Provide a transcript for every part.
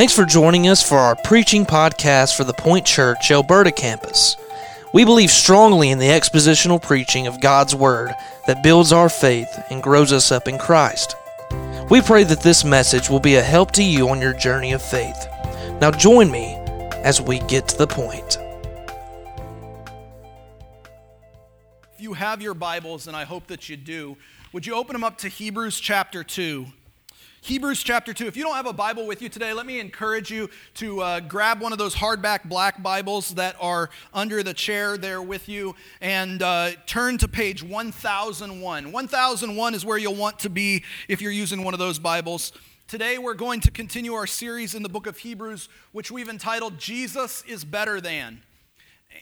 Thanks for joining us for our preaching podcast for the Point Church Alberta campus. We believe strongly in the expositional preaching of God's Word that builds our faith and grows us up in Christ. We pray that this message will be a help to you on your journey of faith. Now, join me as we get to the point. If you have your Bibles, and I hope that you do, would you open them up to Hebrews chapter 2? Hebrews chapter 2. If you don't have a Bible with you today, let me encourage you to uh, grab one of those hardback black Bibles that are under the chair there with you and uh, turn to page 1001. 1001 is where you'll want to be if you're using one of those Bibles. Today, we're going to continue our series in the book of Hebrews, which we've entitled Jesus is Better Than.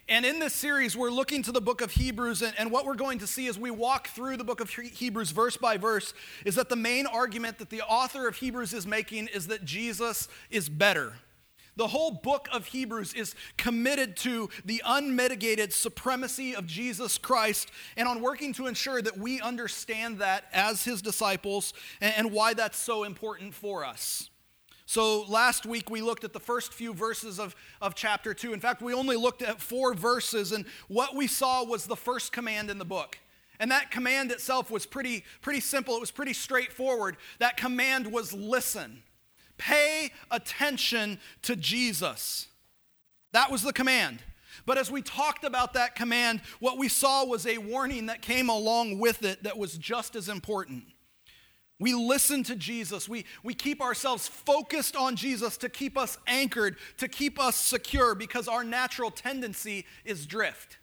And in this series, we're looking to the book of Hebrews, and, and, what we're going to see as we walk through the book of Hebrews verse by verse is that the main argument that the author of Hebrews is making is that Jesus is better. The whole book of Hebrews is committed to the unmitigated supremacy of Jesus Christ and on working to ensure that we understand that as his disciples and, and why that's so important for us. So last week we looked at the first few verses of, of chapter 2. In fact, we only looked at four verses, and what we saw was the first command in the book. And that command itself was pretty, pretty simple, it was pretty straightforward. That command was listen, pay attention to Jesus. That was the command. But as we talked about that command, what we saw was a warning that came along with it that was just as important. We listen to Jesus. We, we keep ourselves focused on Jesus to keep us anchored, to keep us secure, because our natural tendency is drift.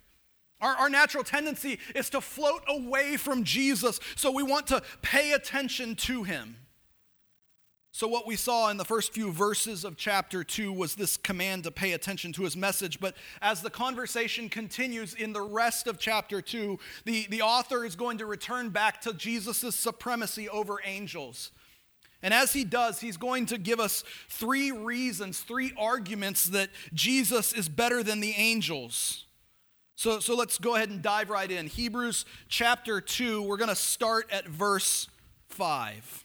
Our, our natural tendency is to float away from Jesus, so we want to pay attention to him. So, what we saw in the first few verses of chapter 2 was this command to pay attention to his message. But as the conversation continues in the rest of chapter 2, the, the author is going to return back to Jesus' supremacy over angels. And as he does, he's going to give us three reasons, three arguments that Jesus is better than the angels. So, so let's go ahead and dive right in. Hebrews chapter 2, we're going to start at verse 5.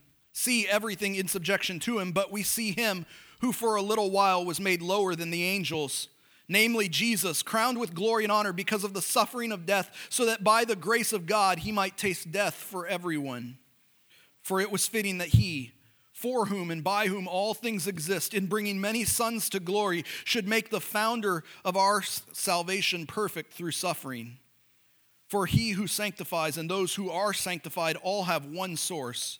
see everything in subjection to him, but we see him who for a little while was made lower than the angels, namely Jesus, crowned with glory and honor because of the suffering of death, so that by the grace of God he might taste death for everyone. For it was fitting that he, for whom and by whom all things exist, in bringing many sons to glory, should make the founder of our salvation perfect through suffering. For he who sanctifies and those who are sanctified all have one source.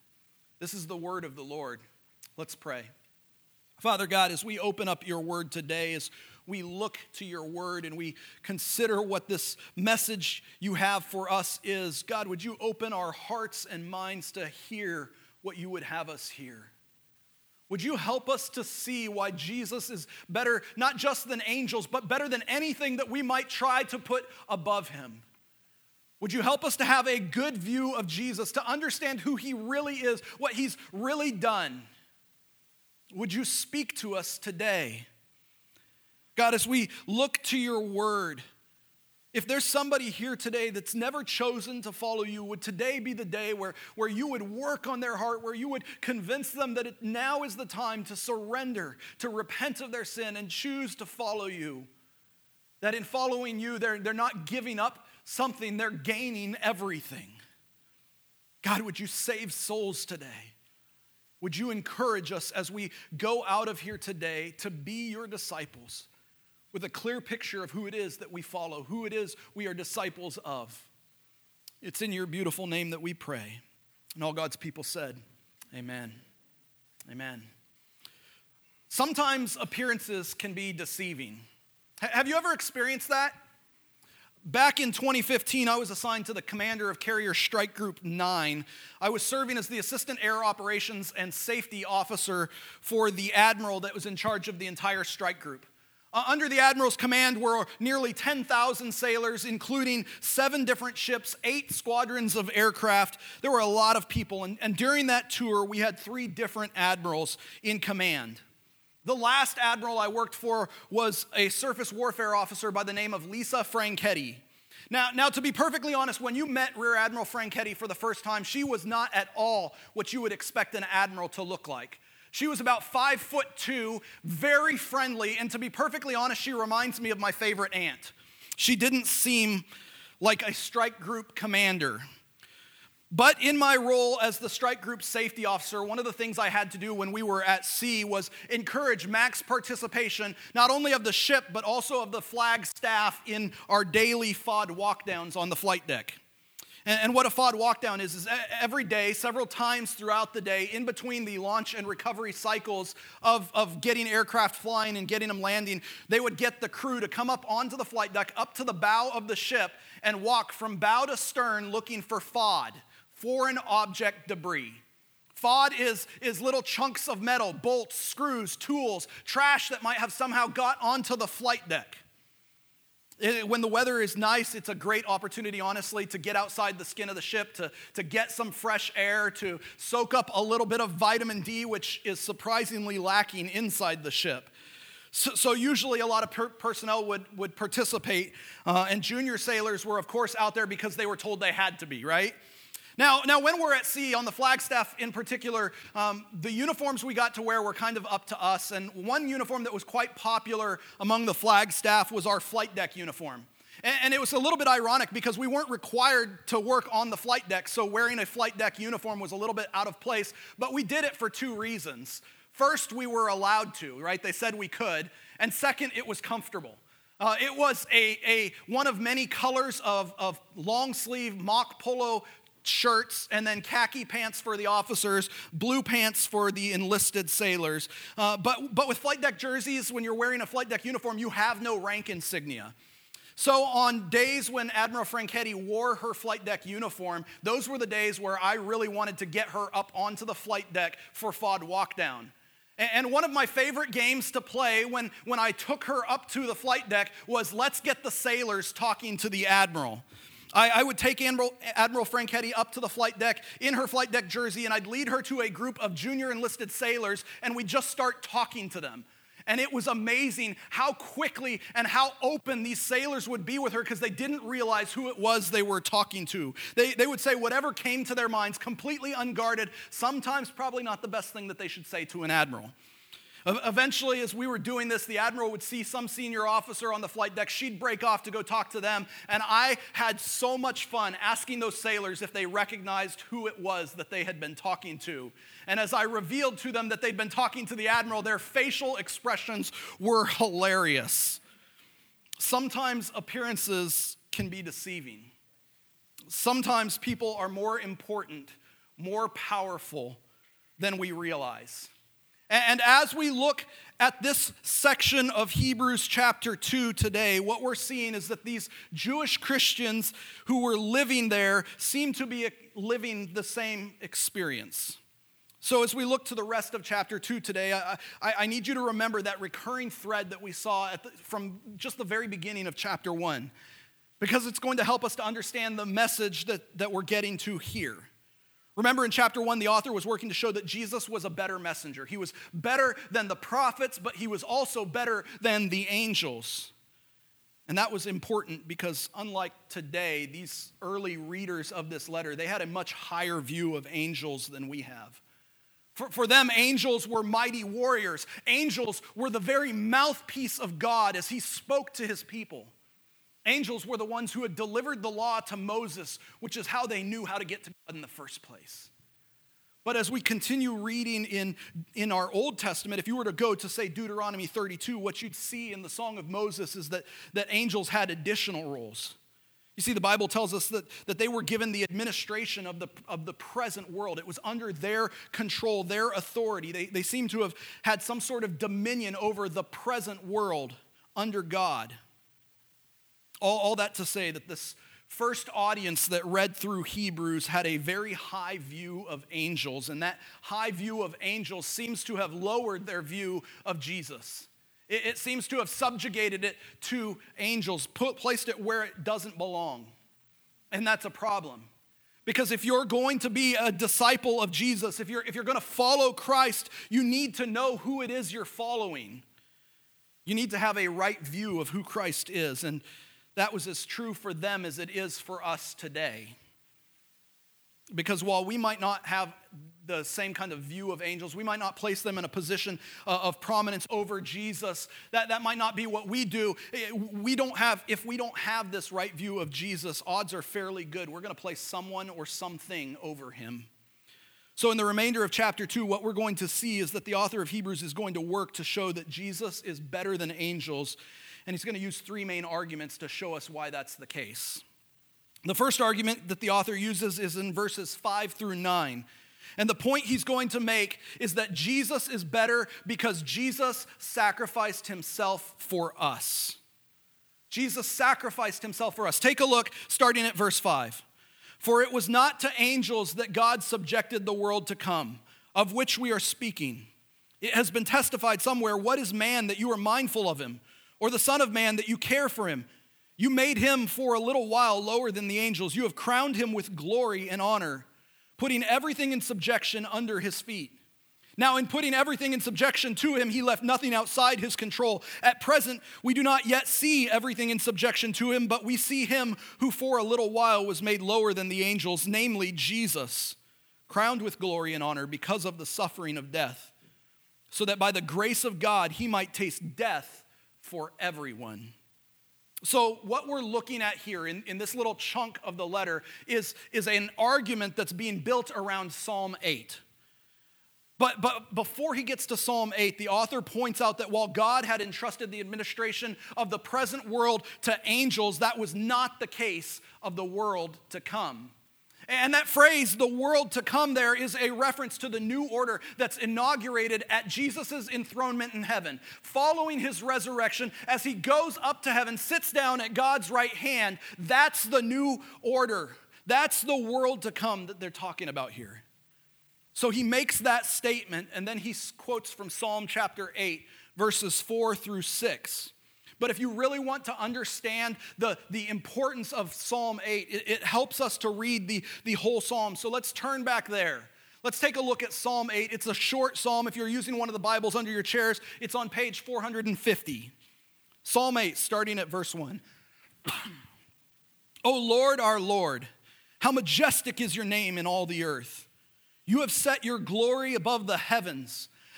This is the word of the Lord. Let's pray. Father God, as we open up your word today, as we look to your word and we consider what this message you have for us is, God, would you open our hearts and minds to hear what you would have us hear? Would you help us to see why Jesus is better, not just than angels, but better than anything that we might try to put above him? Would you help us to have a good view of Jesus, to understand who he really is, what he's really done? Would you speak to us today? God, as we look to your word, if there's somebody here today that's never chosen to follow you, would today be the day where, where you would work on their heart, where you would convince them that it, now is the time to surrender, to repent of their sin, and choose to follow you? That in following you, they're, they're not giving up something, they're gaining everything. God, would you save souls today? Would you encourage us as we go out of here today to be your disciples with a clear picture of who it is that we follow, who it is we are disciples of? It's in your beautiful name that we pray. And all God's people said, Amen. Amen. Sometimes appearances can be deceiving. Have you ever experienced that? Back in 2015, I was assigned to the commander of Carrier Strike Group 9. I was serving as the Assistant Air Operations and Safety Officer for the Admiral that was in charge of the entire strike group. Uh, under the Admiral's command were nearly 10,000 sailors, including seven different ships, eight squadrons of aircraft. There were a lot of people, and, and during that tour, we had three different admirals in command. The last admiral I worked for was a surface warfare officer by the name of Lisa Franchetti. Now, now, to be perfectly honest, when you met Rear Admiral Franchetti for the first time, she was not at all what you would expect an admiral to look like. She was about five foot two, very friendly, and to be perfectly honest, she reminds me of my favorite aunt. She didn't seem like a strike group commander. But in my role as the strike group safety officer, one of the things I had to do when we were at sea was encourage max participation, not only of the ship, but also of the flag staff in our daily FOD walkdowns on the flight deck. And, what a FOD walkdown is, is every day, several times throughout the day, in between the launch and recovery cycles of, of getting aircraft flying and getting them landing, they would get the crew to come up onto the flight deck, up to the bow of the ship, and walk from bow to stern looking for FOD foreign object debris. FOD is, is little chunks of metal, bolts, screws, tools, trash that might have somehow got onto the flight deck. It, when the weather is nice, it's a great opportunity, honestly, to get outside the skin of the ship, to, to get some fresh air, to soak up a little bit of vitamin D, which is surprisingly lacking inside the ship. So, so, usually a lot of per- personnel would, would participate, uh, and junior sailors were, of course, out there because they were told they had to be, right? Now, now, when we're at sea, on the flagstaff in particular, um, the uniforms we got to wear were kind of up to us. And one uniform that was quite popular among the flagstaff was our flight deck uniform. And, it was a little bit ironic because we weren't required to work on the flight deck, so wearing a flight deck uniform was a little bit out of place. But we did it for two reasons. First, we were allowed to, right? They said we could. And second, it was comfortable. Uh, it was a, a, one of many colors of, of long sleeve mock polo shirts and then khaki pants for the officers, blue pants for the enlisted sailors. Uh, but, but with flight deck jerseys, when you're wearing a flight deck uniform, you have no rank insignia. So, on days when Admiral Franchetti wore her flight deck uniform, those were the days where I really wanted to get her up onto the flight deck for FOD walkdown. And one of my favorite games to play when, when I took her up to the flight deck was let's get the sailors talking to the Admiral. I, I, would take Admiral, Admiral Franchetti up to the flight deck in her flight deck jersey, and I'd lead her to a group of junior enlisted sailors, and we'd just start talking to them. And it was amazing how quickly and how open these sailors would be with her because they didn't realize who it was they were talking to. They, they would say whatever came to their minds, completely unguarded, sometimes probably not the best thing that they should say to an admiral. Eventually, as we were doing this, the admiral would see some senior officer on the flight deck. She'd break off to go talk to them. And I had so much fun asking those sailors if they recognized who it was that they had been talking to. And as I revealed to them that they'd been talking to the admiral, their facial expressions were hilarious. Sometimes appearances can be deceiving. Sometimes people are more important, more powerful than we realize. And as we look at this section of Hebrews chapter 2 today, what we're seeing is that these Jewish Christians who were living there seem to be uh, living the same experience. So, as we look to the rest of chapter 2 today, I, I, I need you to remember that recurring thread that we saw the, from just the very beginning of chapter 1, because it's going to help us to understand the message that, that we're getting to here. Remember in chapter one, the author was working to show that Jesus was a better messenger. He was better than the prophets, but he was also better than the angels. And that was important because, unlike today, these early readers of this letter, they had a much higher view of angels than we have. For, for them, angels were mighty warriors. Angels were the very mouthpiece of God as he spoke to his people. Angels were the ones who had delivered the law to Moses, which is how they knew how to get to God in the first place. But as we continue reading in, in our Old Testament, if you were to go to, say, Deuteronomy 32, what you'd see in the Song of Moses is that, that angels had additional roles. You see, the Bible tells us that, that they were given the administration of the, of the present world. It was under their control, their authority. They, they seem to have had some sort of dominion over the present world under God. All, all that to say that this first audience that read through Hebrews had a very high view of angels, and that high view of angels seems to have lowered their view of Jesus. It, it seems to have subjugated it to angels, put, placed it where it doesn't belong. And that's a problem. Because if you're going to be a disciple of Jesus, if you're, if you're going to follow Christ, you need to know who it is you're following. You need to have a right view of who Christ is. And that was as true for them as it is for us today. Because while we might not have the same kind of view of angels, we might not place them in a position uh, of prominence over Jesus. That, that might not be what we do. Eh, we don't have, if we don't have this right view of Jesus, odds are fairly good. We're going to place someone or something over him. So, in the remainder of chapter 2, what we're going to see is that the author of Hebrews is going to work to show that Jesus is better than angels and he's going to use three main arguments to show us why that's the case. The first argument that the author uses is in verses 5 through 9. And the point he's going to make is that Jesus is better because Jesus sacrificed himself for us. Jesus sacrificed himself for us. Take a look starting at verse 5. For it was not to angels that God subjected the world to come, of which we are speaking. It has been testified somewhere, What is man that you are mindful of him? Or the Son of Man that you care for him. You made him for a little while lower than the angels. You have crowned him with glory and honor, putting everything in subjection under his feet. Now, in putting everything in subjection to him, he left nothing outside his control. At present, we do not yet see everything in subjection to him, but we see him who for a little while was made lower than the angels, namely Jesus, crowned with glory and honor because of the suffering of death, so that by the grace of God he might taste death for everyone. So, what we're looking at here in, in this little chunk of the letter is, is an argument that's being built around Psalm 8. But, but before he gets to Psalm 8, the author points out that while God had entrusted the administration of the present world to angels, that was not the case of the world to come. And that phrase, the world to come, there is a reference to the new order that's inaugurated at Jesus' enthronement in heaven. Following his resurrection, as he goes up to heaven, sits down at God's right hand, that's the new order. That's the world to come that they're talking about here. So he makes that statement, and then he quotes from Psalm chapter 8, verses 4 through 6. But if you really want to understand the, the importance of Psalm 8, it, it helps us to read the, the whole psalm. So let's turn back there. Let's take a look at Psalm 8. It's a short psalm. If you're using one of the Bibles under your chairs, it's on page 450. Psalm 8, starting at verse 1. o Lord, our Lord, how majestic is your name in all the earth. You have set your glory above the heavens.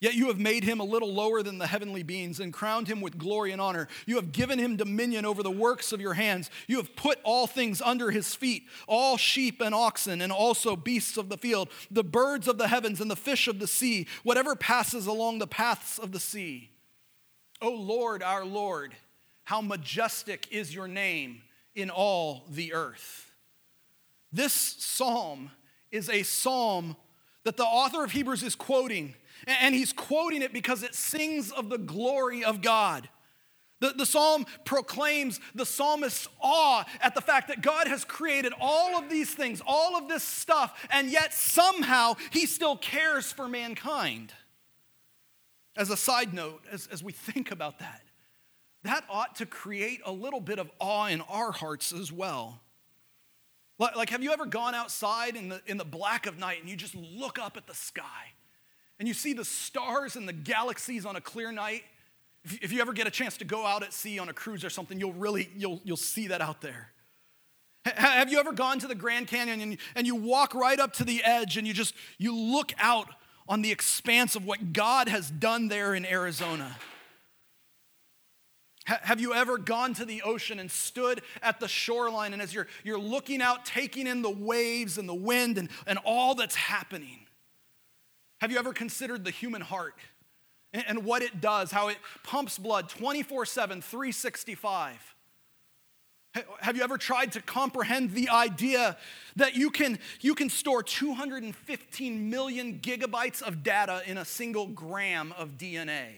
Yet you have made him a little lower than the heavenly beings and crowned him with glory and honor. You have given him dominion over the works of your hands. You have put all things under his feet all sheep and oxen, and also beasts of the field, the birds of the heavens, and the fish of the sea, whatever passes along the paths of the sea. O Lord, our Lord, how majestic is your name in all the earth. This psalm is a psalm that the author of Hebrews is quoting and he's quoting it because it sings of the glory of God. The, the psalm proclaims the psalmist's awe at the fact that God has created all of these things, all of this stuff, and yet somehow he still cares for mankind. As a side note, as, as we think about that, that ought to create a little bit of awe in our hearts as well. Like, have you ever gone outside in the, in the black of night and you just look up at the sky and you see the stars and the galaxies on a clear night? If, you ever get a chance to go out at sea on a cruise or something, you'll really, you'll, you'll see that out there. Have you ever gone to the Grand Canyon and, and you walk right up to the edge and you just, you look out on the expanse of what God has done there in Arizona? Have you ever gone to the ocean and stood at the shoreline and as you're, you're looking out, taking in the waves and the wind and, and all that's happening? Have you ever considered the human heart and, what it does, how it pumps blood 24 7, 365? Have you ever tried to comprehend the idea that you can, you can store 215 million gigabytes of data in a single gram of DNA?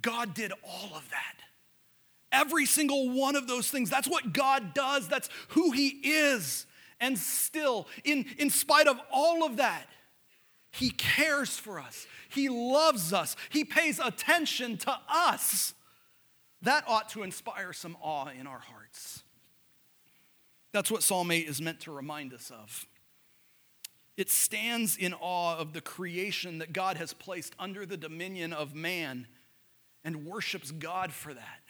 God did all of that. Every single one of those things. That's what God does, that's who He is. And still, in, in spite of all of that, He cares for us, He loves us, He pays attention to us. That ought to inspire some awe in our hearts. That's what Psalm 8 is meant to remind us of. It stands in awe of the creation that God has placed under the dominion of man and worships God for that.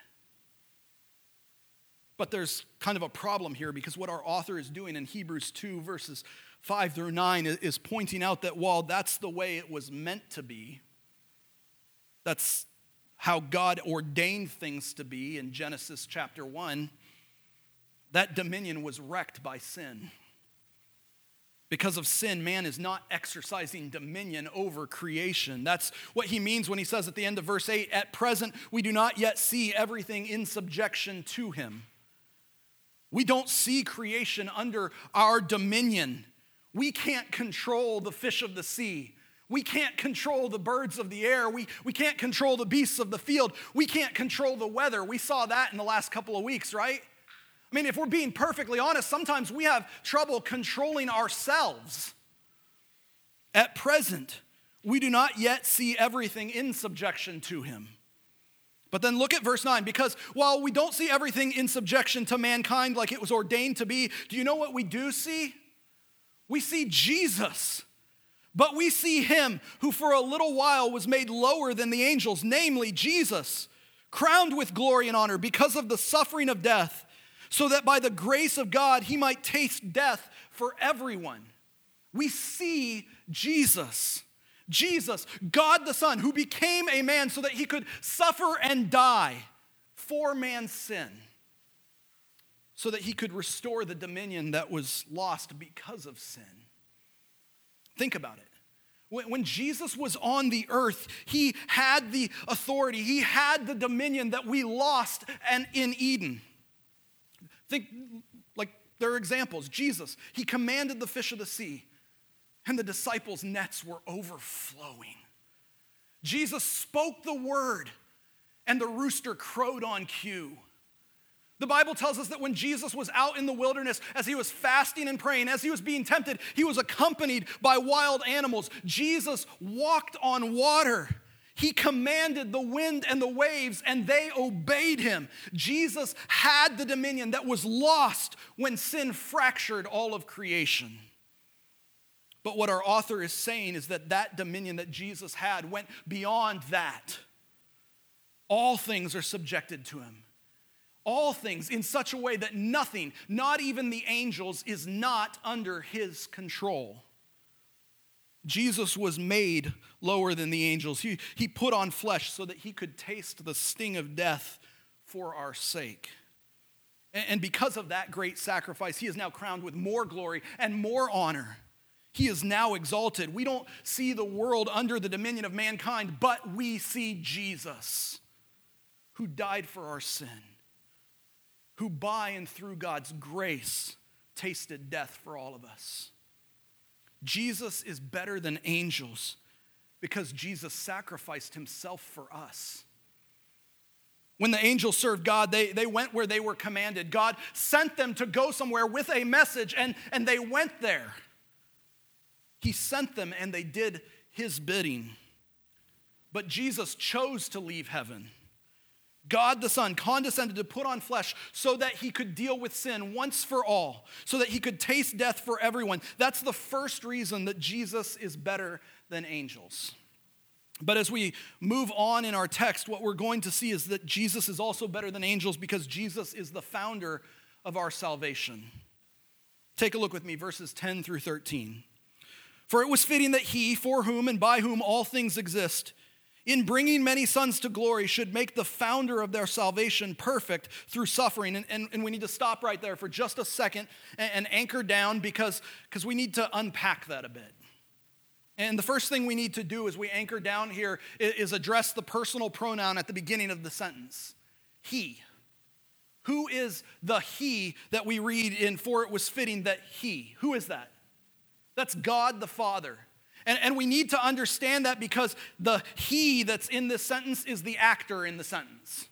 But there's kind of a problem here because what our author is doing in Hebrews 2, verses 5 through 9, is pointing out that while that's the way it was meant to be, that's how God ordained things to be in Genesis chapter 1, that dominion was wrecked by sin. Because of sin, man is not exercising dominion over creation. That's what he means when he says at the end of verse 8 At present, we do not yet see everything in subjection to him. We don't see creation under our dominion. We can't control the fish of the sea. We can't control the birds of the air. We, we can't control the beasts of the field. We can't control the weather. We saw that in the last couple of weeks, right? I mean, if we're being perfectly honest, sometimes we have trouble controlling ourselves. At present, we do not yet see everything in subjection to him. But then look at verse 9, because while we don't see everything in subjection to mankind like it was ordained to be, do you know what we do see? We see Jesus. But we see him who for a little while was made lower than the angels, namely Jesus, crowned with glory and honor because of the suffering of death so that by the grace of God he might taste death for everyone. We see Jesus. Jesus, God the Son, who became a man so that he could suffer and die for man's sin, so that he could restore the dominion that was lost because of sin. Think about it. When Jesus was on the earth, he had the authority, he had the dominion that we lost and in Eden. Think like there are examples. Jesus, he commanded the fish of the sea, and the disciples' nets were overflowing. Jesus spoke the word, and the rooster crowed on cue. The Bible tells us that when Jesus was out in the wilderness, as he was fasting and praying, as he was being tempted, he was accompanied by wild animals. Jesus walked on water. He commanded the wind and the waves, and they obeyed him. Jesus had the dominion that was lost when sin fractured all of creation. But what our author is saying is that that dominion that Jesus had went beyond that. All things are subjected to him. All things in such a way that nothing, not even the angels, is not under his control. Jesus was made lower than the angels. He, he put on flesh so that he could taste the sting of death for our sake. And, and because of that great sacrifice, he is now crowned with more glory and more honor. He is now exalted. We don't see the world under the dominion of mankind, but we see Jesus, who died for our sin, who by and through God's grace tasted death for all of us. Jesus is better than angels because Jesus sacrificed himself for us. When the angels served God, they, they went where they were commanded. God sent them to go somewhere with a message, and, and they went there. He sent them, and they did his bidding. But Jesus chose to leave heaven. God the Son condescended to put on flesh so that he could deal with sin once for all, so that he could taste death for everyone. That's the first reason that Jesus is better than angels. But as we move on in our text, what we're going to see is that Jesus is also better than angels because Jesus is the founder of our salvation. Take a look with me, verses 10 through 13. For it was fitting that he, for whom and by whom all things exist, in bringing many sons to glory, should make the founder of their salvation perfect through suffering. And, and, and we need to stop right there for just a second and, and anchor down because, because we need to unpack that a bit. And the first thing we need to do as we anchor down here is address the personal pronoun at the beginning of the sentence He. Who is the He that we read in For it was fitting that He? Who is that? That's God the Father. And, and we need to understand that because the He that's in this sentence is the actor in the sentence.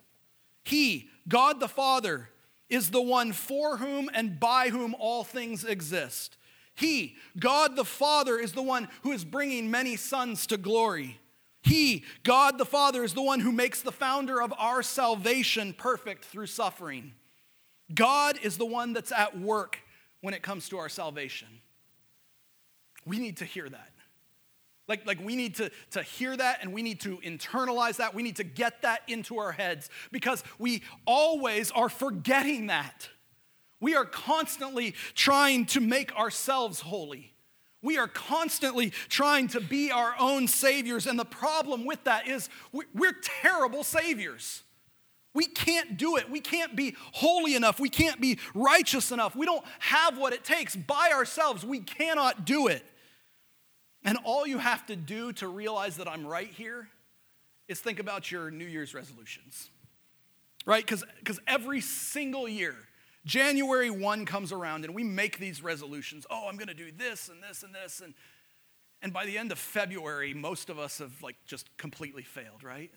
He, God the Father, is the one for whom and by whom all things exist. He, God the Father, is the one who is bringing many sons to glory. He, God the Father, is the one who makes the founder of our salvation perfect through suffering. God is the one that's at work when it comes to our salvation. We need to hear that. Like, like we need to, to hear that and we need to internalize that. We need to get that into our heads because we always are forgetting that. We are constantly trying to make ourselves holy. We are constantly trying to be our own saviors. And the problem with that is we're terrible saviors. We can't do it. We can't be holy enough. We can't be righteous enough. We don't have what it takes by ourselves. We cannot do it. And all you have to do to realize that I'm right here is think about your New Year's resolutions, right? Because every single year, January 1 comes around and we make these resolutions. Oh, I'm going to do this and this and this. And, and by the end of February, most of us have like just completely failed, right?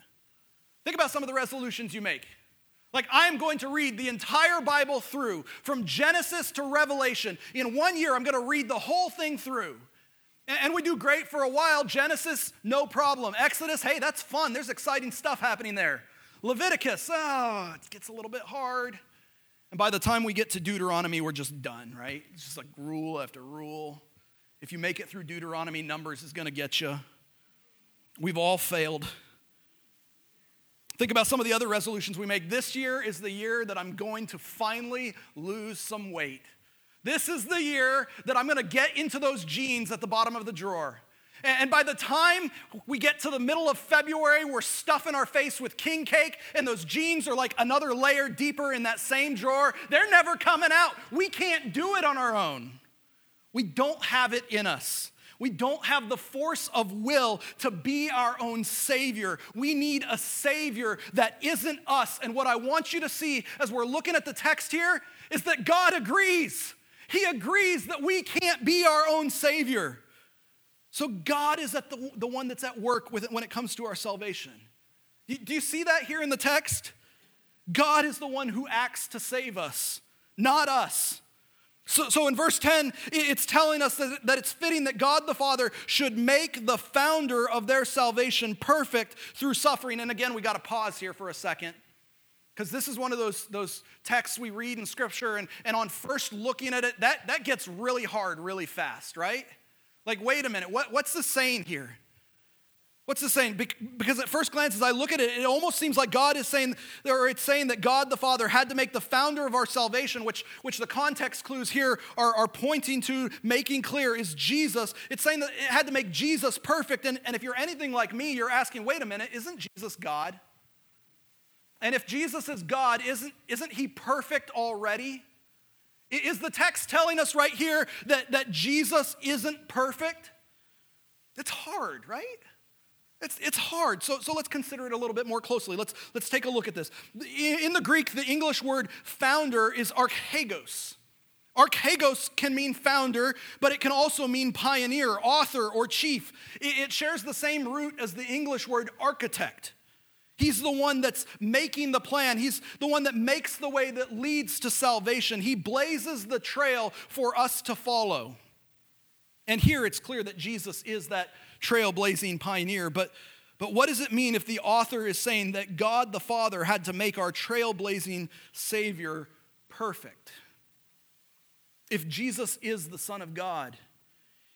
Think about some of the resolutions you make. Like, I'm going to read the entire Bible through from Genesis to Revelation. In one year, I'm going to read the whole thing through. And we do great for a while. Genesis, no problem. Exodus, hey, that's fun. There's exciting stuff happening there. Leviticus, oh, it gets a little bit hard. And by the time we get to Deuteronomy, we're just done, right? It's just like rule after rule. If you make it through Deuteronomy, Numbers is going to get you. We've all failed. Think about some of the other resolutions we make. This year is the year that I'm going to finally lose some weight. This is the year that I'm to get into those jeans at the bottom of the drawer. And by the time we get to the middle of February, we're stuffing our face with king cake, and those jeans are like another layer deeper in that same drawer. They're never coming out. We can't do it on our own. We don't have it in us. We don't have the force of will to be our own Savior. We need a Savior that isn't us. And what I want you to see as we're looking at the text here is that God agrees. He agrees that we can't be our own Savior. So God is at the, the one that's at work with it when it comes to our salvation. Do you see that here in the text? God is the one who acts to save us, not us. So, so in verse 10, it's telling us that, that it's fitting that God the Father should make the founder of their salvation perfect through suffering. And again, we got to pause here for a second. Because this is one of those, those texts we read in Scripture, and, and on first looking at it, that, that gets really hard really fast, right? Like, wait a minute, what, what's the saying here? What's the saying? Because at first glance, as I look at it, it almost seems like God is saying, or it's saying that God the Father had to make the founder of our salvation, which, which the context clues here are, are pointing to, making clear is Jesus. It's saying that it had to make Jesus perfect. And, and if you're anything like me, you're asking, wait a minute, isn't Jesus God? And if Jesus is God, isn't, isn't he perfect already? Is the text telling us right here that, that Jesus isn't perfect? It's hard, right? It's, it's hard. So, so let's consider it a little bit more closely. Let's, let's take a look at this. In the Greek, the English word founder is archegos. Archegos can mean founder, but it can also mean pioneer, author, or chief. It shares the same root as the English word architect. He's the one that's making the plan. He's the one that makes the way that leads to salvation. He blazes the trail for us to follow. And here it's clear that Jesus is that trailblazing pioneer. But, but what does it mean if the author is saying that God the Father had to make our trailblazing Savior perfect? If Jesus is the Son of God,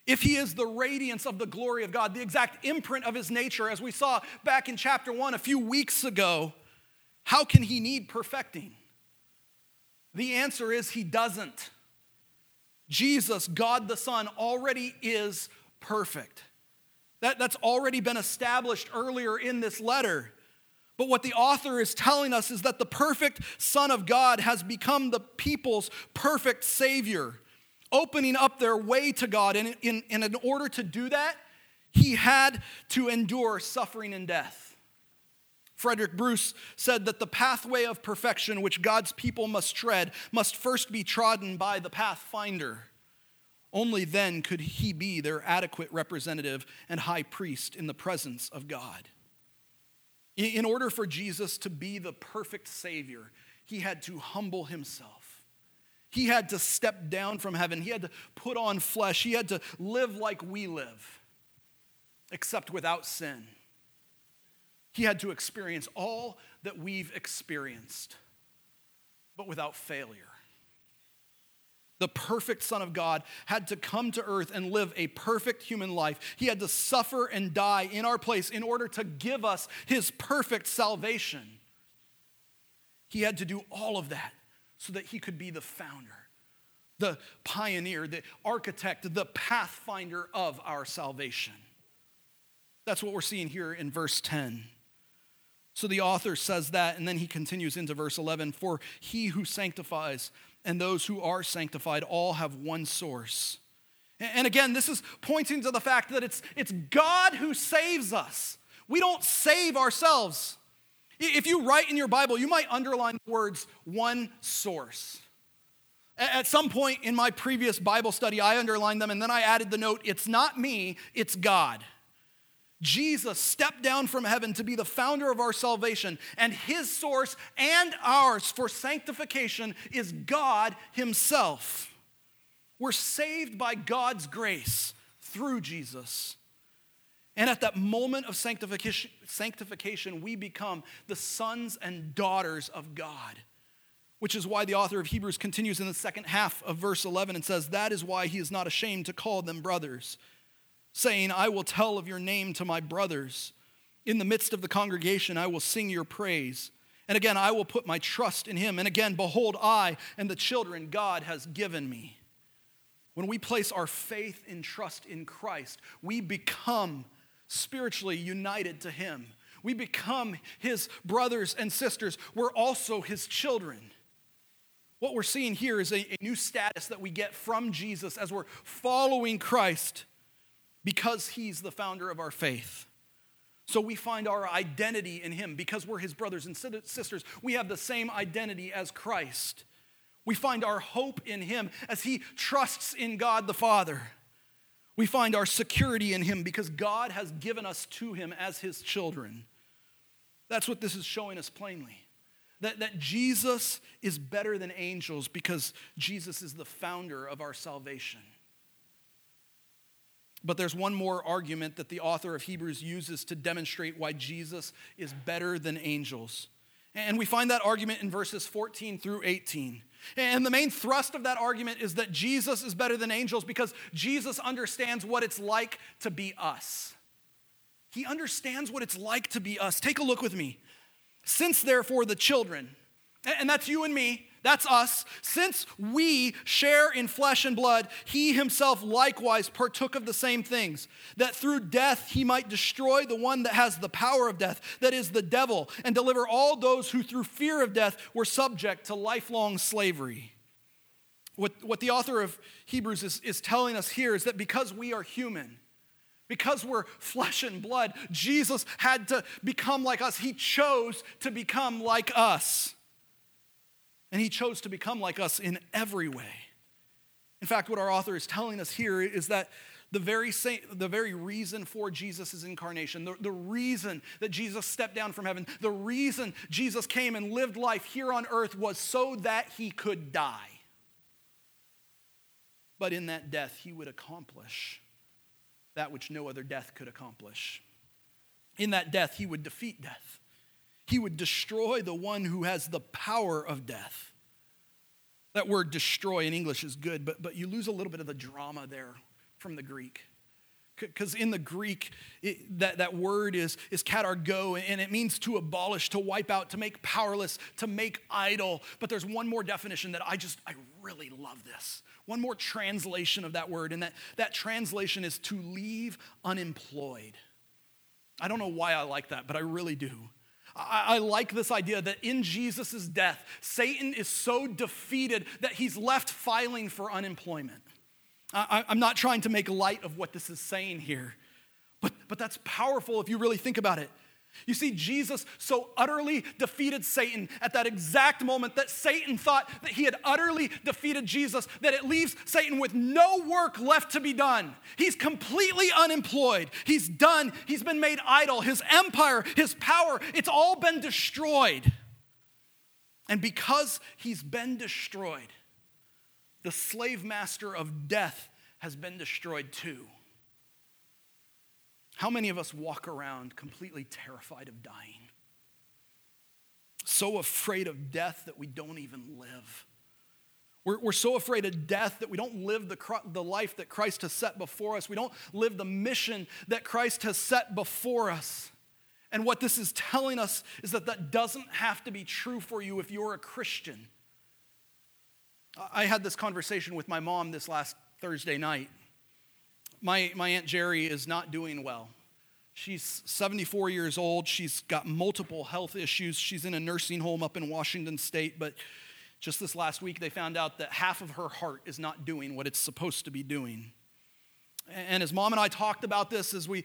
if he is the radiance of the glory of God, the exact imprint of his nature, as we saw back in chapter one a few weeks ago, how can he need perfecting? The answer is he doesn't. Jesus, God the Son, already is perfect. That, that's already been established earlier in this letter. But what the author is telling us is that the perfect Son of God has become the people's perfect Savior opening up their way to God. And in, in, in order to do that, he had to endure suffering and death. Frederick Bruce said that the pathway of perfection which God's people must tread must first be trodden by the pathfinder. Only then could he be their adequate representative and high priest in the presence of God. In order for Jesus to be the perfect Savior, he had to humble himself. He had to step down from heaven. He had to put on flesh. He had to live like we live, except without sin. He had to experience all that we've experienced, but without failure. The perfect Son of God had to come to earth and live a perfect human life. He had to suffer and die in our place in order to give us his perfect salvation. He had to do all of that so that he could be the founder, the pioneer, the architect, the pathfinder of our salvation. That's what we're seeing here in verse 10. So the author says that, and then he continues into verse 11 For he who sanctifies and those who are sanctified all have one source. And again, this is pointing to the fact that it's, it's God who saves us. We don't save ourselves. If you write in your Bible, you might underline the words one source. At some point in my previous Bible study, I underlined them and then I added the note it's not me, it's God. Jesus stepped down from heaven to be the founder of our salvation, and his source and ours for sanctification is God Himself. We're saved by God's grace through Jesus. And at that moment of sanctification, sanctification, we become the sons and daughters of God. Which is why the author of Hebrews continues in the second half of verse 11 and says, That is why he is not ashamed to call them brothers, saying, I will tell of your name to my brothers. In the midst of the congregation, I will sing your praise. And again, I will put my trust in him. And again, behold, I and the children God has given me. When we place our faith and trust in Christ, we become spiritually united to Him. We become His brothers and sisters. We're also His children. What we're seeing here is a, a new status that we get from Jesus as we're following Christ because He's the founder of our faith. So we find our identity in Him because we're His brothers and sisters. We have the same identity as Christ. We find our hope in Him as He trusts in God the Father. We find our security in Him because God has given us to Him as His children. That's what this is showing us plainly. That, that Jesus is better than angels because Jesus is the founder of our salvation. But there's one more argument that the author of Hebrews uses to demonstrate why Jesus is better than angels. And we find that argument in verses 14 through 18. And the main thrust of that argument is that Jesus is better than angels because Jesus understands what it's like to be us. He understands what it's like to be us. Take a look with me. Since, therefore, the children, and that's you and me, that's us. Since we share in flesh and blood, he himself likewise partook of the same things, that through death he might destroy the one that has the power of death, that is the devil, and deliver all those who through fear of death were subject to lifelong slavery. What, what the author of Hebrews is, is telling us here is that because we are human, because we're flesh and blood, Jesus had to become like us. He chose to become like us. And he chose to become like us in every way. In fact, what our author is telling us here is that the very, same, the very reason for Jesus' incarnation, the, the reason that Jesus stepped down from heaven, the reason Jesus came and lived life here on earth was so that he could die. But in that death, he would accomplish that which no other death could accomplish. In that death, he would defeat death. He would destroy the one who has the power of death. That word destroy in English is good, but, but you lose a little bit of the drama there from the Greek. Because in the Greek, it, that, that word is, is katargo, and it means to abolish, to wipe out, to make powerless, to make idle. But there's one more definition that I just, I really love this. One more translation of that word, and that, that translation is to leave unemployed. I don't know why I like that, but I really do. I, I like this idea that in Jesus' death, Satan is so defeated that he's left filing for unemployment. I, am not trying to make light of what this is saying here, but, but that's powerful if you really think about it. You see, Jesus so utterly defeated Satan at that exact moment that Satan thought that he had utterly defeated Jesus, that it leaves Satan with no work left to be done. He's completely unemployed. He's done. He's been made idle. His empire, his power, it's all been destroyed. And because he's been destroyed, the slave master of death has been destroyed too. How many of us walk around completely terrified of dying? So afraid of death that we don't even live. We're, we're so afraid of death that we don't live the, the life that Christ has set before us. We don't live the mission that Christ has set before us. And what this is telling us is that that doesn't have to be true for you if you're a Christian. I had this conversation with my mom this last Thursday night. My, my Aunt Jerry is not doing well. She's 74 years old. She's got multiple health issues. She's in a nursing home up in Washington State, but just this last week they found out that half of her heart is not doing what it's supposed to be doing. And as mom and I talked about this, as we,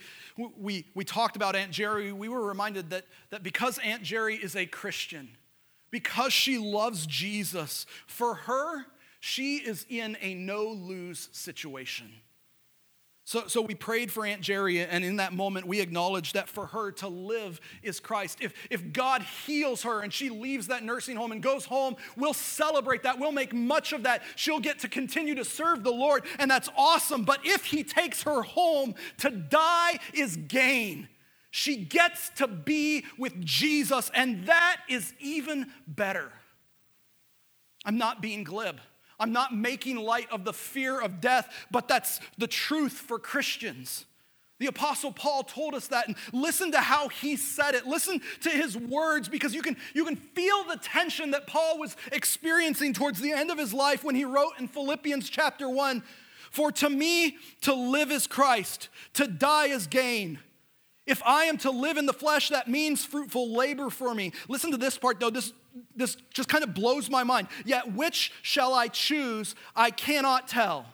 we, we talked about Aunt Jerry, we were reminded that, that because Aunt Jerry is a Christian, because she loves Jesus, for her, she is in a no lose situation. So, so we prayed for Aunt Jerry, and in that moment, we acknowledged that for her to live is Christ. If, if God heals her and she leaves that nursing home and goes home, we'll celebrate that. We'll make much of that. She'll get to continue to serve the Lord, and that's awesome. But if He takes her home, to die is gain. She gets to be with Jesus, and that is even better. I'm not being glib. I'm not making light of the fear of death, but that's the truth for Christians. The Apostle Paul told us that, and listen to how he said it. Listen to his words because you can, you can feel the tension that Paul was experiencing towards the end of his life when he wrote in Philippians chapter 1 For to me, to live is Christ, to die is gain. If I am to live in the flesh, that means fruitful labor for me. Listen to this part, though. This, this just kind of blows my mind. Yet, which shall I choose? I cannot tell.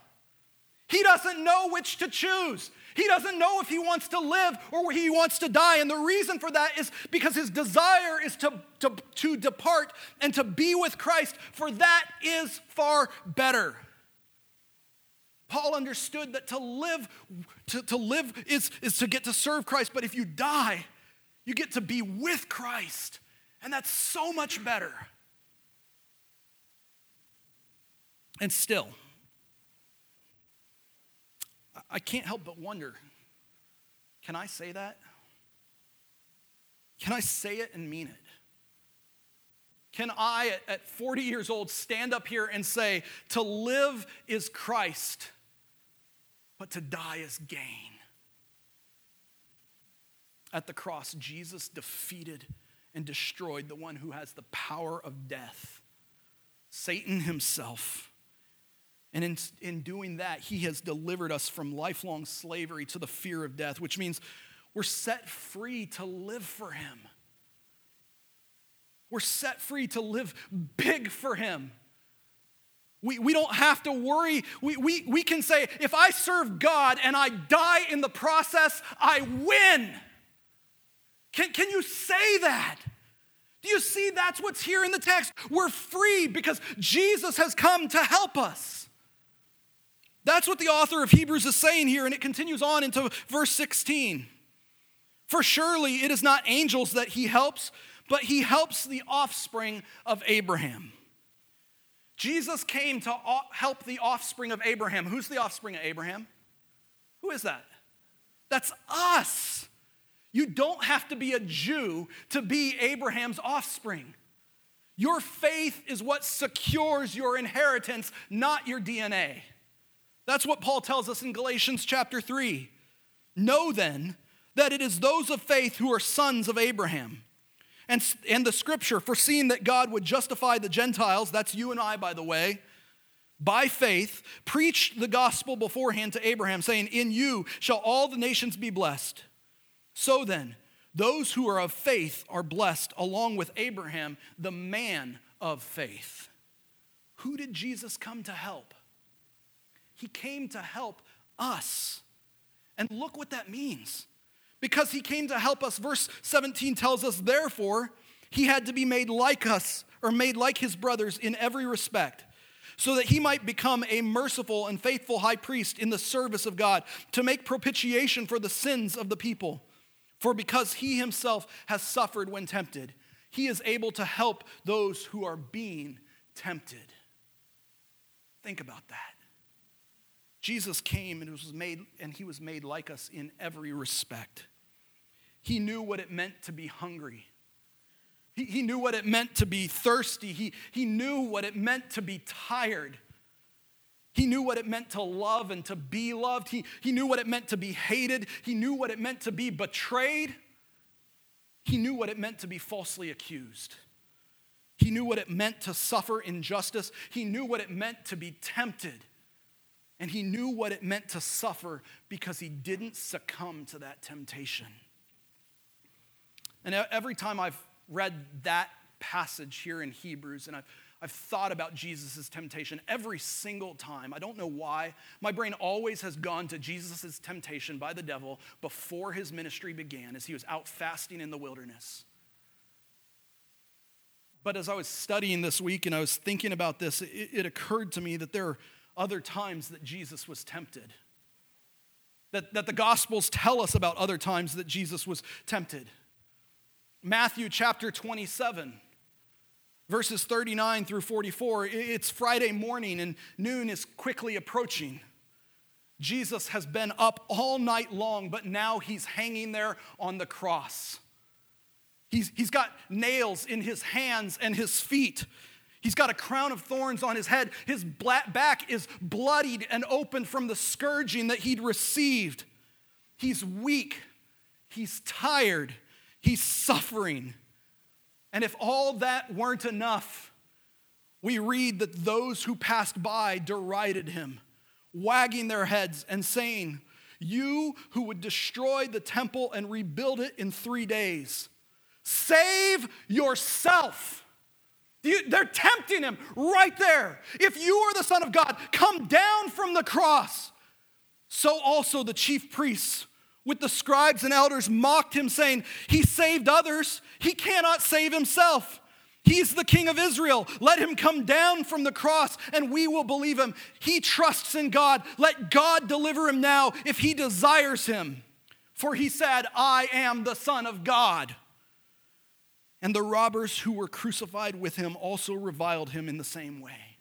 He doesn't know which to choose. He doesn't know if he wants to live or he wants to die. And the reason for that is because his desire is to, to, to depart and to be with Christ, for that is far better. Paul understood that to live, to, to live is, is to get to serve Christ, but if you die, you get to be with Christ. And that's so much better. And still, I can't help but wonder can I say that? Can I say it and mean it? Can I, at 40 years old, stand up here and say, to live is Christ but to die is gain. At the cross, Jesus defeated and destroyed the one who has the power of death, Satan himself. And in, in doing that, he has delivered us from lifelong slavery to the fear of death, which means we're set free to live for him. We're set free to live big for him. We, we don't have to worry. We, we, we can say, if I serve God and I die in the process, I win. Can, can you say that? Do you see that's what's here in the text? We're free because Jesus has come to help us. That's what the author of Hebrews is saying here, and it continues on into verse 16. For surely it is not angels that he helps, but he helps the offspring of Abraham. Jesus came to help the offspring of Abraham. Who's the offspring of Abraham? Who is that? That's us. You don't have to be a Jew to be Abraham's offspring. Your faith is what secures your inheritance, not your DNA. That's what Paul tells us in Galatians chapter 3. Know then that it is those of faith who are sons of Abraham. And, and the scripture, foreseeing that God would justify the Gentiles, that's you and I, by the way, by faith, preached the gospel beforehand to Abraham, saying, In you shall all the nations be blessed. So then, those who are of faith are blessed, along with Abraham, the man of faith. Who did Jesus come to help? He came to help us. And look what that means. Because he came to help us, verse 17 tells us, therefore, he had to be made like us, or made like his brothers in every respect, so that he might become a merciful and faithful high priest in the service of God, to make propitiation for the sins of the people. For because he himself has suffered when tempted, he is able to help those who are being tempted. Think about that. Jesus came and was made and he was made like us in every respect. He knew what it meant to be hungry. He, he knew what it meant to be thirsty. He, he knew what it meant to be tired. He knew what it meant to love and to be loved. He, he knew what it meant to be hated. He knew what it meant to be betrayed. He knew what it meant to be falsely accused. He knew what it meant to suffer injustice. He knew what it meant to be tempted. And he knew what it meant to suffer because he didn't succumb to that temptation. And every time I've read that passage here in Hebrews and I've, I've thought about Jesus' temptation every single time. I don't know why. My brain always has gone to Jesus' temptation by the devil before his ministry began as he was out fasting in the wilderness. But as I was studying this week and I was thinking about this, it, it occurred to me that there are other times that Jesus was tempted. That, that the Gospels tell us about other times that Jesus was tempted. Matthew chapter 27, verses 39 through 44. It's Friday morning and noon is quickly approaching. Jesus has been up all night long, but now he's hanging there on the cross. He's, he's got nails in his hands and his feet. He's got a crown of thorns on his head. His back is bloodied and open from the scourging that he'd received. He's weak. He's tired. He's suffering. And if all that weren't enough, we read that those who passed by derided him, wagging their heads and saying, You who would destroy the temple and rebuild it in three days, save yourself. They're tempting him right there. If you are the Son of God, come down from the cross. So also the chief priests with the scribes and elders mocked him, saying, He saved others, he cannot save himself. He's the king of Israel. Let him come down from the cross and we will believe him. He trusts in God. Let God deliver him now if he desires him. For he said, I am the Son of God. And the robbers who were crucified with him also reviled him in the same way.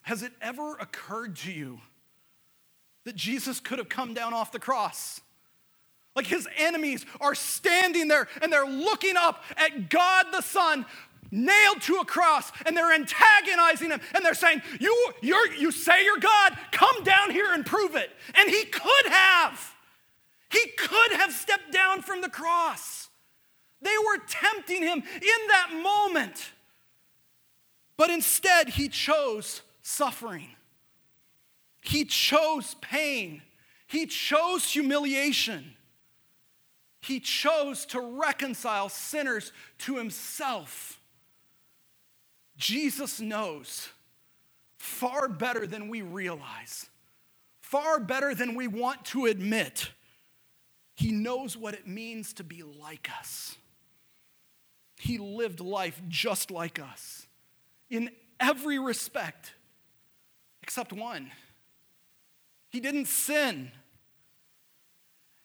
Has it ever occurred to you that Jesus could have come down off the cross? Like his enemies are standing there and they're looking up at God the Son nailed to a cross and they're antagonizing him and they're saying, you, you're, you say you're God, come down here and prove it. And he could have. He could have stepped down from the cross. They were tempting him in that moment. But instead, he chose suffering. He chose pain. He chose humiliation. He chose to reconcile sinners to himself. Jesus knows far better than we realize, far better than we want to admit. He knows what it means to be like us. He lived life just like us in every respect. except one. He didn't sin.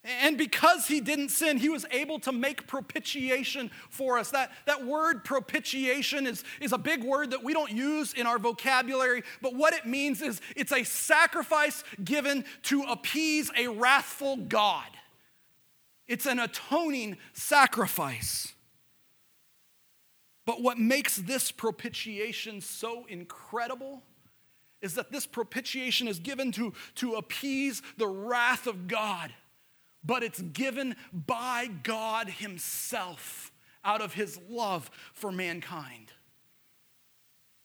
And because he didn't sin, he was able to make propitiation for us. That, that word propitiation is, is a big word that we don't use in our vocabulary, but what it means is it's a sacrifice given to appease a wrathful God. It's an atoning sacrifice. But what makes this propitiation so incredible is that this propitiation is given to, to appease the wrath of God but it's given by God Himself out of His love for mankind.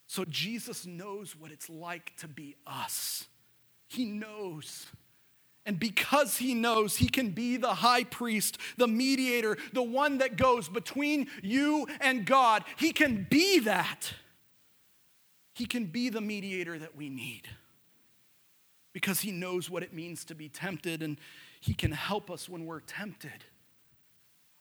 So Jesus knows what it's like to be us. He knows. And because he knows, he can be the high priest, the mediator, the one that goes between you and God. He can be that. He can be the mediator that we need because he knows what it means to be tempted and he can help us when we're tempted.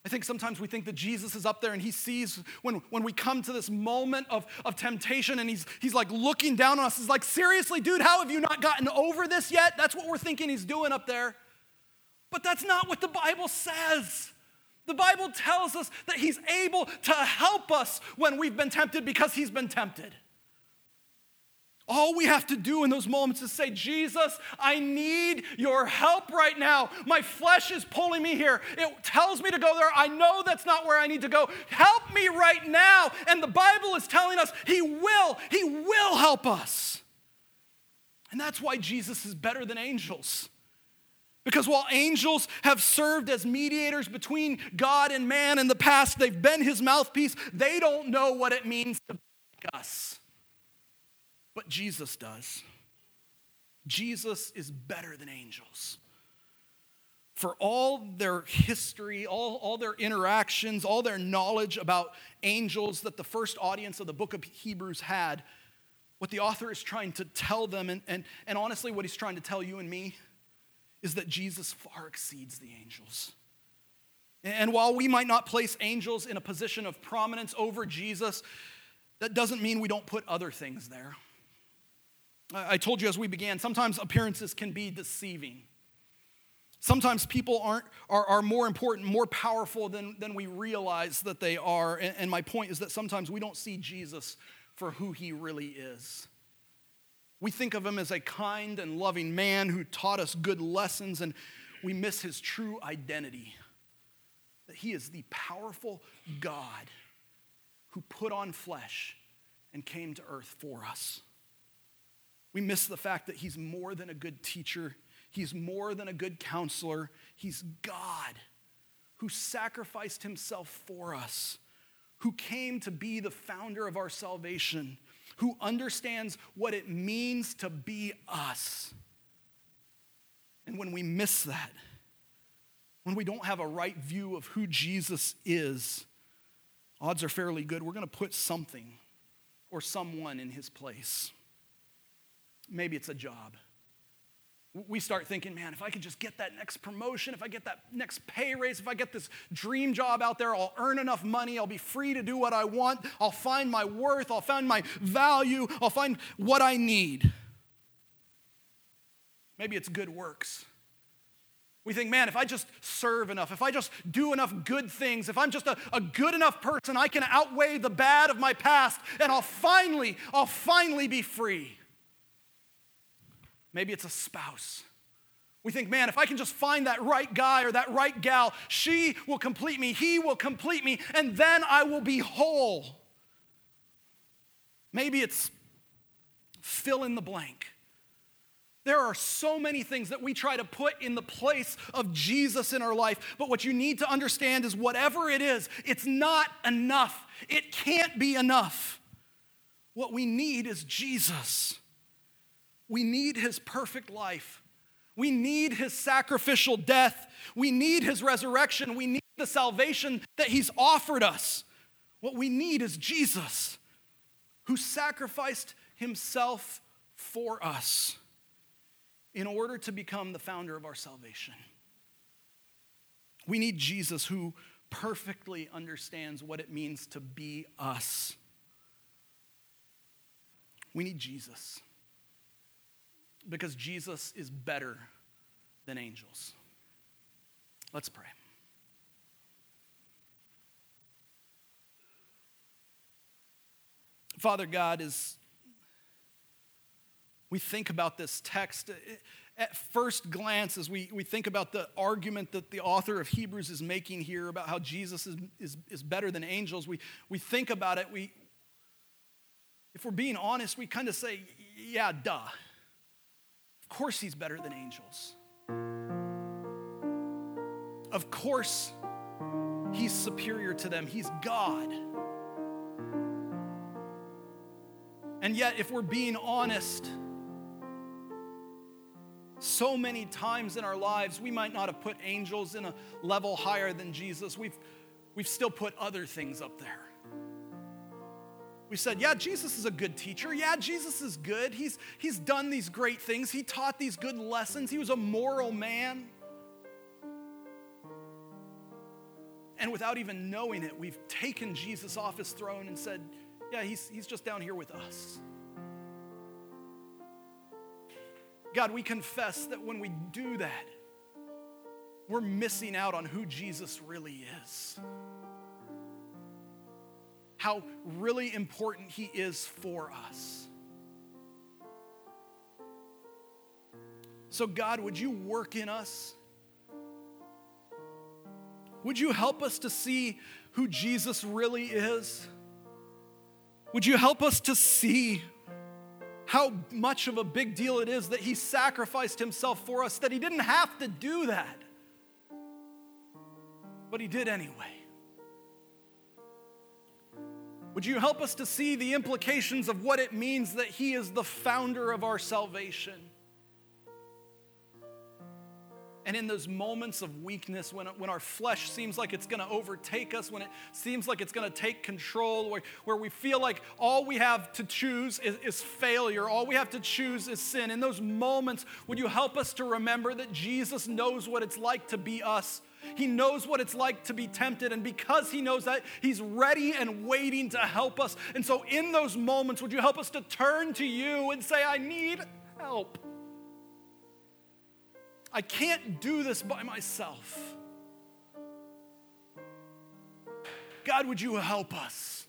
I think sometimes we think that Jesus is up there and he sees when, when we come to this moment of, of temptation and he's, he's like looking down on us. He's like, seriously, dude, how have you not gotten over this yet? That's what we're thinking he's doing up there. But that's not what the Bible says. The Bible tells us that he's able to help us when we've been tempted because he's been tempted. All we have to do in those moments is say, Jesus, I need your help right now. My flesh is pulling me here. It tells me to go there. I know that's not where I need to go. Help me right now. And the Bible is telling us He will, He will help us. And that's why Jesus is better than angels. Because while angels have served as mediators between God and man in the past, they've been His mouthpiece, they don't know what it means to be us. But Jesus does. Jesus is better than angels. For all their history, all, all their interactions, all their knowledge about angels that the first audience of the book of Hebrews had, what the author is trying to tell them, and, and, and honestly, what he's trying to tell you and me, is that Jesus far exceeds the angels. And while we might not place angels in a position of prominence over Jesus, that doesn't mean we don't put other things there. I told you as we began, sometimes appearances can be deceiving. Sometimes people aren't, are, are more important, more powerful than, than we realize that they are. And, and my point is that sometimes we don't see Jesus for who he really is. We think of him as a kind and loving man who taught us good lessons, and we miss his true identity that he is the powerful God who put on flesh and came to earth for us. We miss the fact that he's more than a good teacher, he's more than a good counselor. He's God who sacrificed himself for us, who came to be the founder of our salvation, who understands what it means to be us. And when we miss that, when we don't have a right view of who Jesus is, odds are fairly good we're going to put something or someone in his place. Maybe it's a job. We start thinking, man, if I could just get that next promotion, if I get that next pay raise, if I get this dream job out there, I'll earn enough money, I'll be free to do what I want, I'll find my worth, I'll find my value, I'll find what I need. Maybe it's good works. We think, man, if I just serve enough, if I just do enough good things, if I'm just a, a good enough person, I can outweigh the bad of my past and I'll finally, I'll finally be free. Maybe it's a spouse. We think, man, if I can just find that right guy or that right gal, she will complete me, he will complete me, and then I will be whole. Maybe it's fill in the blank. There are so many things that we try to put in the place of Jesus in our life, but what you need to understand is whatever it is, it's not enough. It can't be enough. What we need is Jesus. We need his perfect life. We need his sacrificial death. We need his resurrection. We need the salvation that he's offered us. What we need is Jesus, who sacrificed himself for us in order to become the founder of our salvation. We need Jesus, who perfectly understands what it means to be us. We need Jesus. Because Jesus is better than angels. Let's pray. Father God, as we think about this text, uh, at first glance, as we, we think about the argument that the author of Hebrews is making here about how Jesus is, is, is better than angels, we, we think about it, we, if we're being honest, we kind of say, yeah, duh. Course he's better than angels. Of course he's superior to them. He's God. And yet, if we're being honest, so many times in our lives, we might not have put angels in a level higher than Jesus. We've, we've still put other things up there. We said, yeah, Jesus is a good teacher. Yeah, Jesus is good. He's, he's done these great things. He taught these good lessons. He was a moral man. And without even knowing it, we've taken Jesus off his throne and said, yeah, he's, he's just down here with us. God, we confess that when we do that, we're missing out on who Jesus really is. How really important he is for us. So, God, would you work in us? Would you help us to see who Jesus really is? Would you help us to see how much of a big deal it is that He sacrificed Himself for us, that He didn't have to do that, but He did anyway? Would you help us to see the implications of what it means that He is the founder of our salvation? And in those moments of weakness, when, when our flesh seems like it's going to overtake us, when it seems like it's going to take control, where, where we feel like all we have to choose is, is failure, all we have to choose is sin, in those moments, would you help us to remember that Jesus knows what it's like to be us? He knows what it's like to be tempted, and because He knows that, He's ready and waiting to help us. And so, in those moments, would you help us to turn to you and say, I need help? I can't do this by myself. God, would you help us?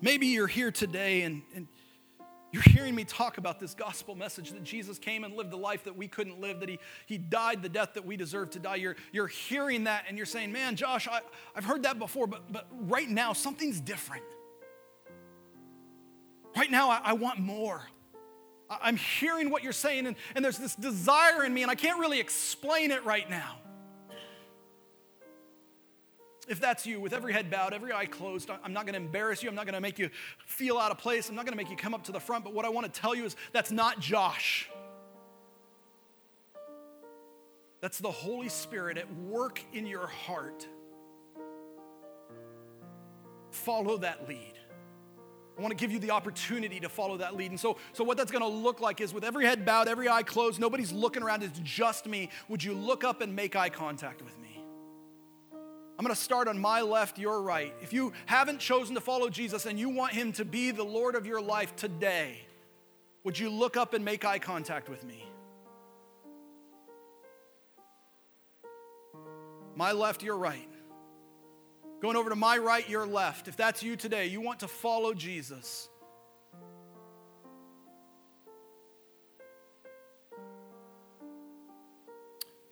Maybe you're here today and, and, you're hearing me talk about this gospel message that Jesus came and lived the life that we couldn't live, that he, he died the death that we deserve to die. You're, you're hearing that and you're saying, Man, Josh, I, I've heard that before, but, but right now something's different. Right now, I, I want more. I, I'm hearing what you're saying, and, and there's this desire in me, and I can't really explain it right now. If that's you, with every head bowed, every eye closed, I'm not going to embarrass you. I'm not going to make you feel out of place. I'm not going to make you come up to the front. But what I want to tell you is that's not Josh. That's the Holy Spirit at work in your heart. Follow that lead. I want to give you the opportunity to follow that lead. And so, so what that's going to look like is with every head bowed, every eye closed, nobody's looking around, it's just me. Would you look up and make eye contact with me? I'm going to start on my left, your right. If you haven't chosen to follow Jesus and you want him to be the Lord of your life today, would you look up and make eye contact with me? My left, your right. Going over to my right, your left. If that's you today, you want to follow Jesus.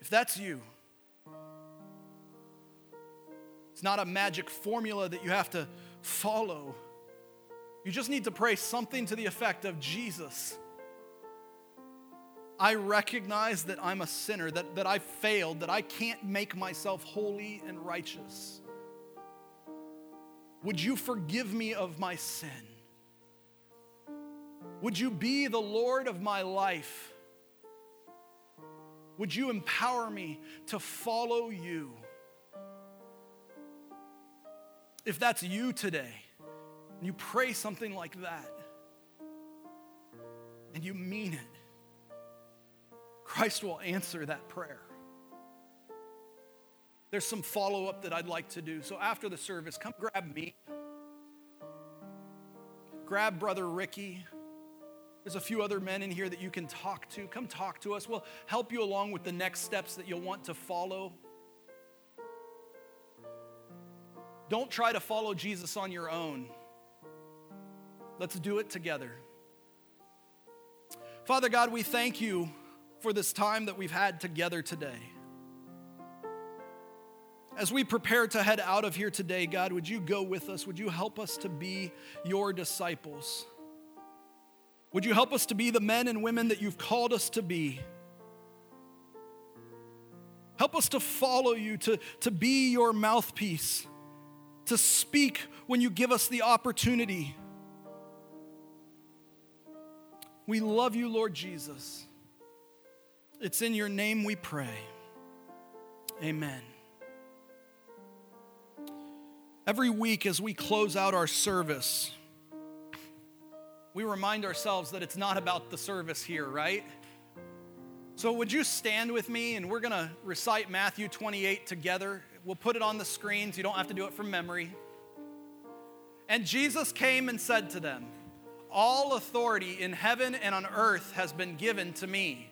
If that's you, it's not a magic formula that you have to follow. You just need to pray something to the effect of Jesus. I recognize that I'm a sinner, that, that I failed, that I can't make myself holy and righteous. Would you forgive me of my sin? Would you be the Lord of my life? Would you empower me to follow you? If that's you today, and you pray something like that, and you mean it, Christ will answer that prayer. There's some follow up that I'd like to do. So after the service, come grab me. grab Brother Ricky. There's a few other men in here that you can talk to. Come talk to us. We'll help you along with the next steps that you'll want to follow. Don't try to follow Jesus on your own. Let's do it together. Father God, we thank you for this time that we've had together today. As we prepare to head out of here today, God, would you go with us? Would you help us to be your disciples? Would you help us to be the men and women that you've called us to be? Help us to follow you, to, to be your mouthpiece, to speak when you give us the opportunity. We love you, Lord Jesus. It's in your name we pray. Amen. Every week, as we close out our service, we remind ourselves that it's not about the service here, right? So, would you stand with me and we're going to recite Matthew 28 together? We'll put it on the screens. You don't have to do it from memory. And Jesus came and said to them, All authority in heaven and on earth has been given to me.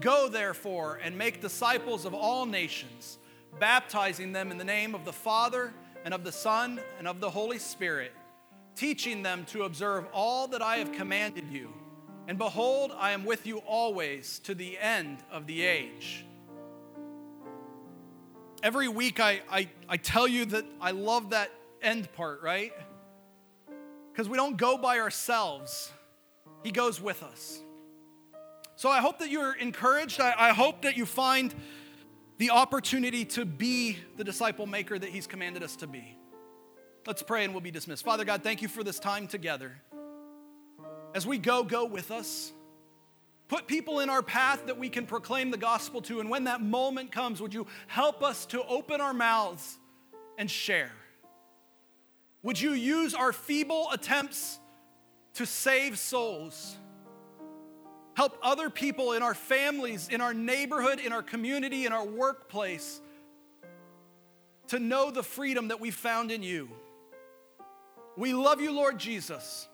Go therefore and make disciples of all nations, baptizing them in the name of the Father and of the Son and of the Holy Spirit, teaching them to observe all that I have commanded you. And behold, I am with you always to the end of the age. Every week I, I, I tell you that I love that end part, right? Because we don't go by ourselves, He goes with us. So I hope that you're encouraged. I, I hope that you find the opportunity to be the disciple maker that He's commanded us to be. Let's pray and we'll be dismissed. Father God, thank you for this time together. As we go, go with us. Put people in our path that we can proclaim the gospel to. And when that moment comes, would you help us to open our mouths and share? Would you use our feeble attempts to save souls? Help other people in our families, in our neighborhood, in our community, in our workplace to know the freedom that we found in you. We love you, Lord Jesus.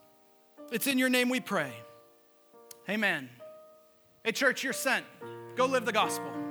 It's in your name we pray. Amen. Hey, church, you're sent. Go live the gospel.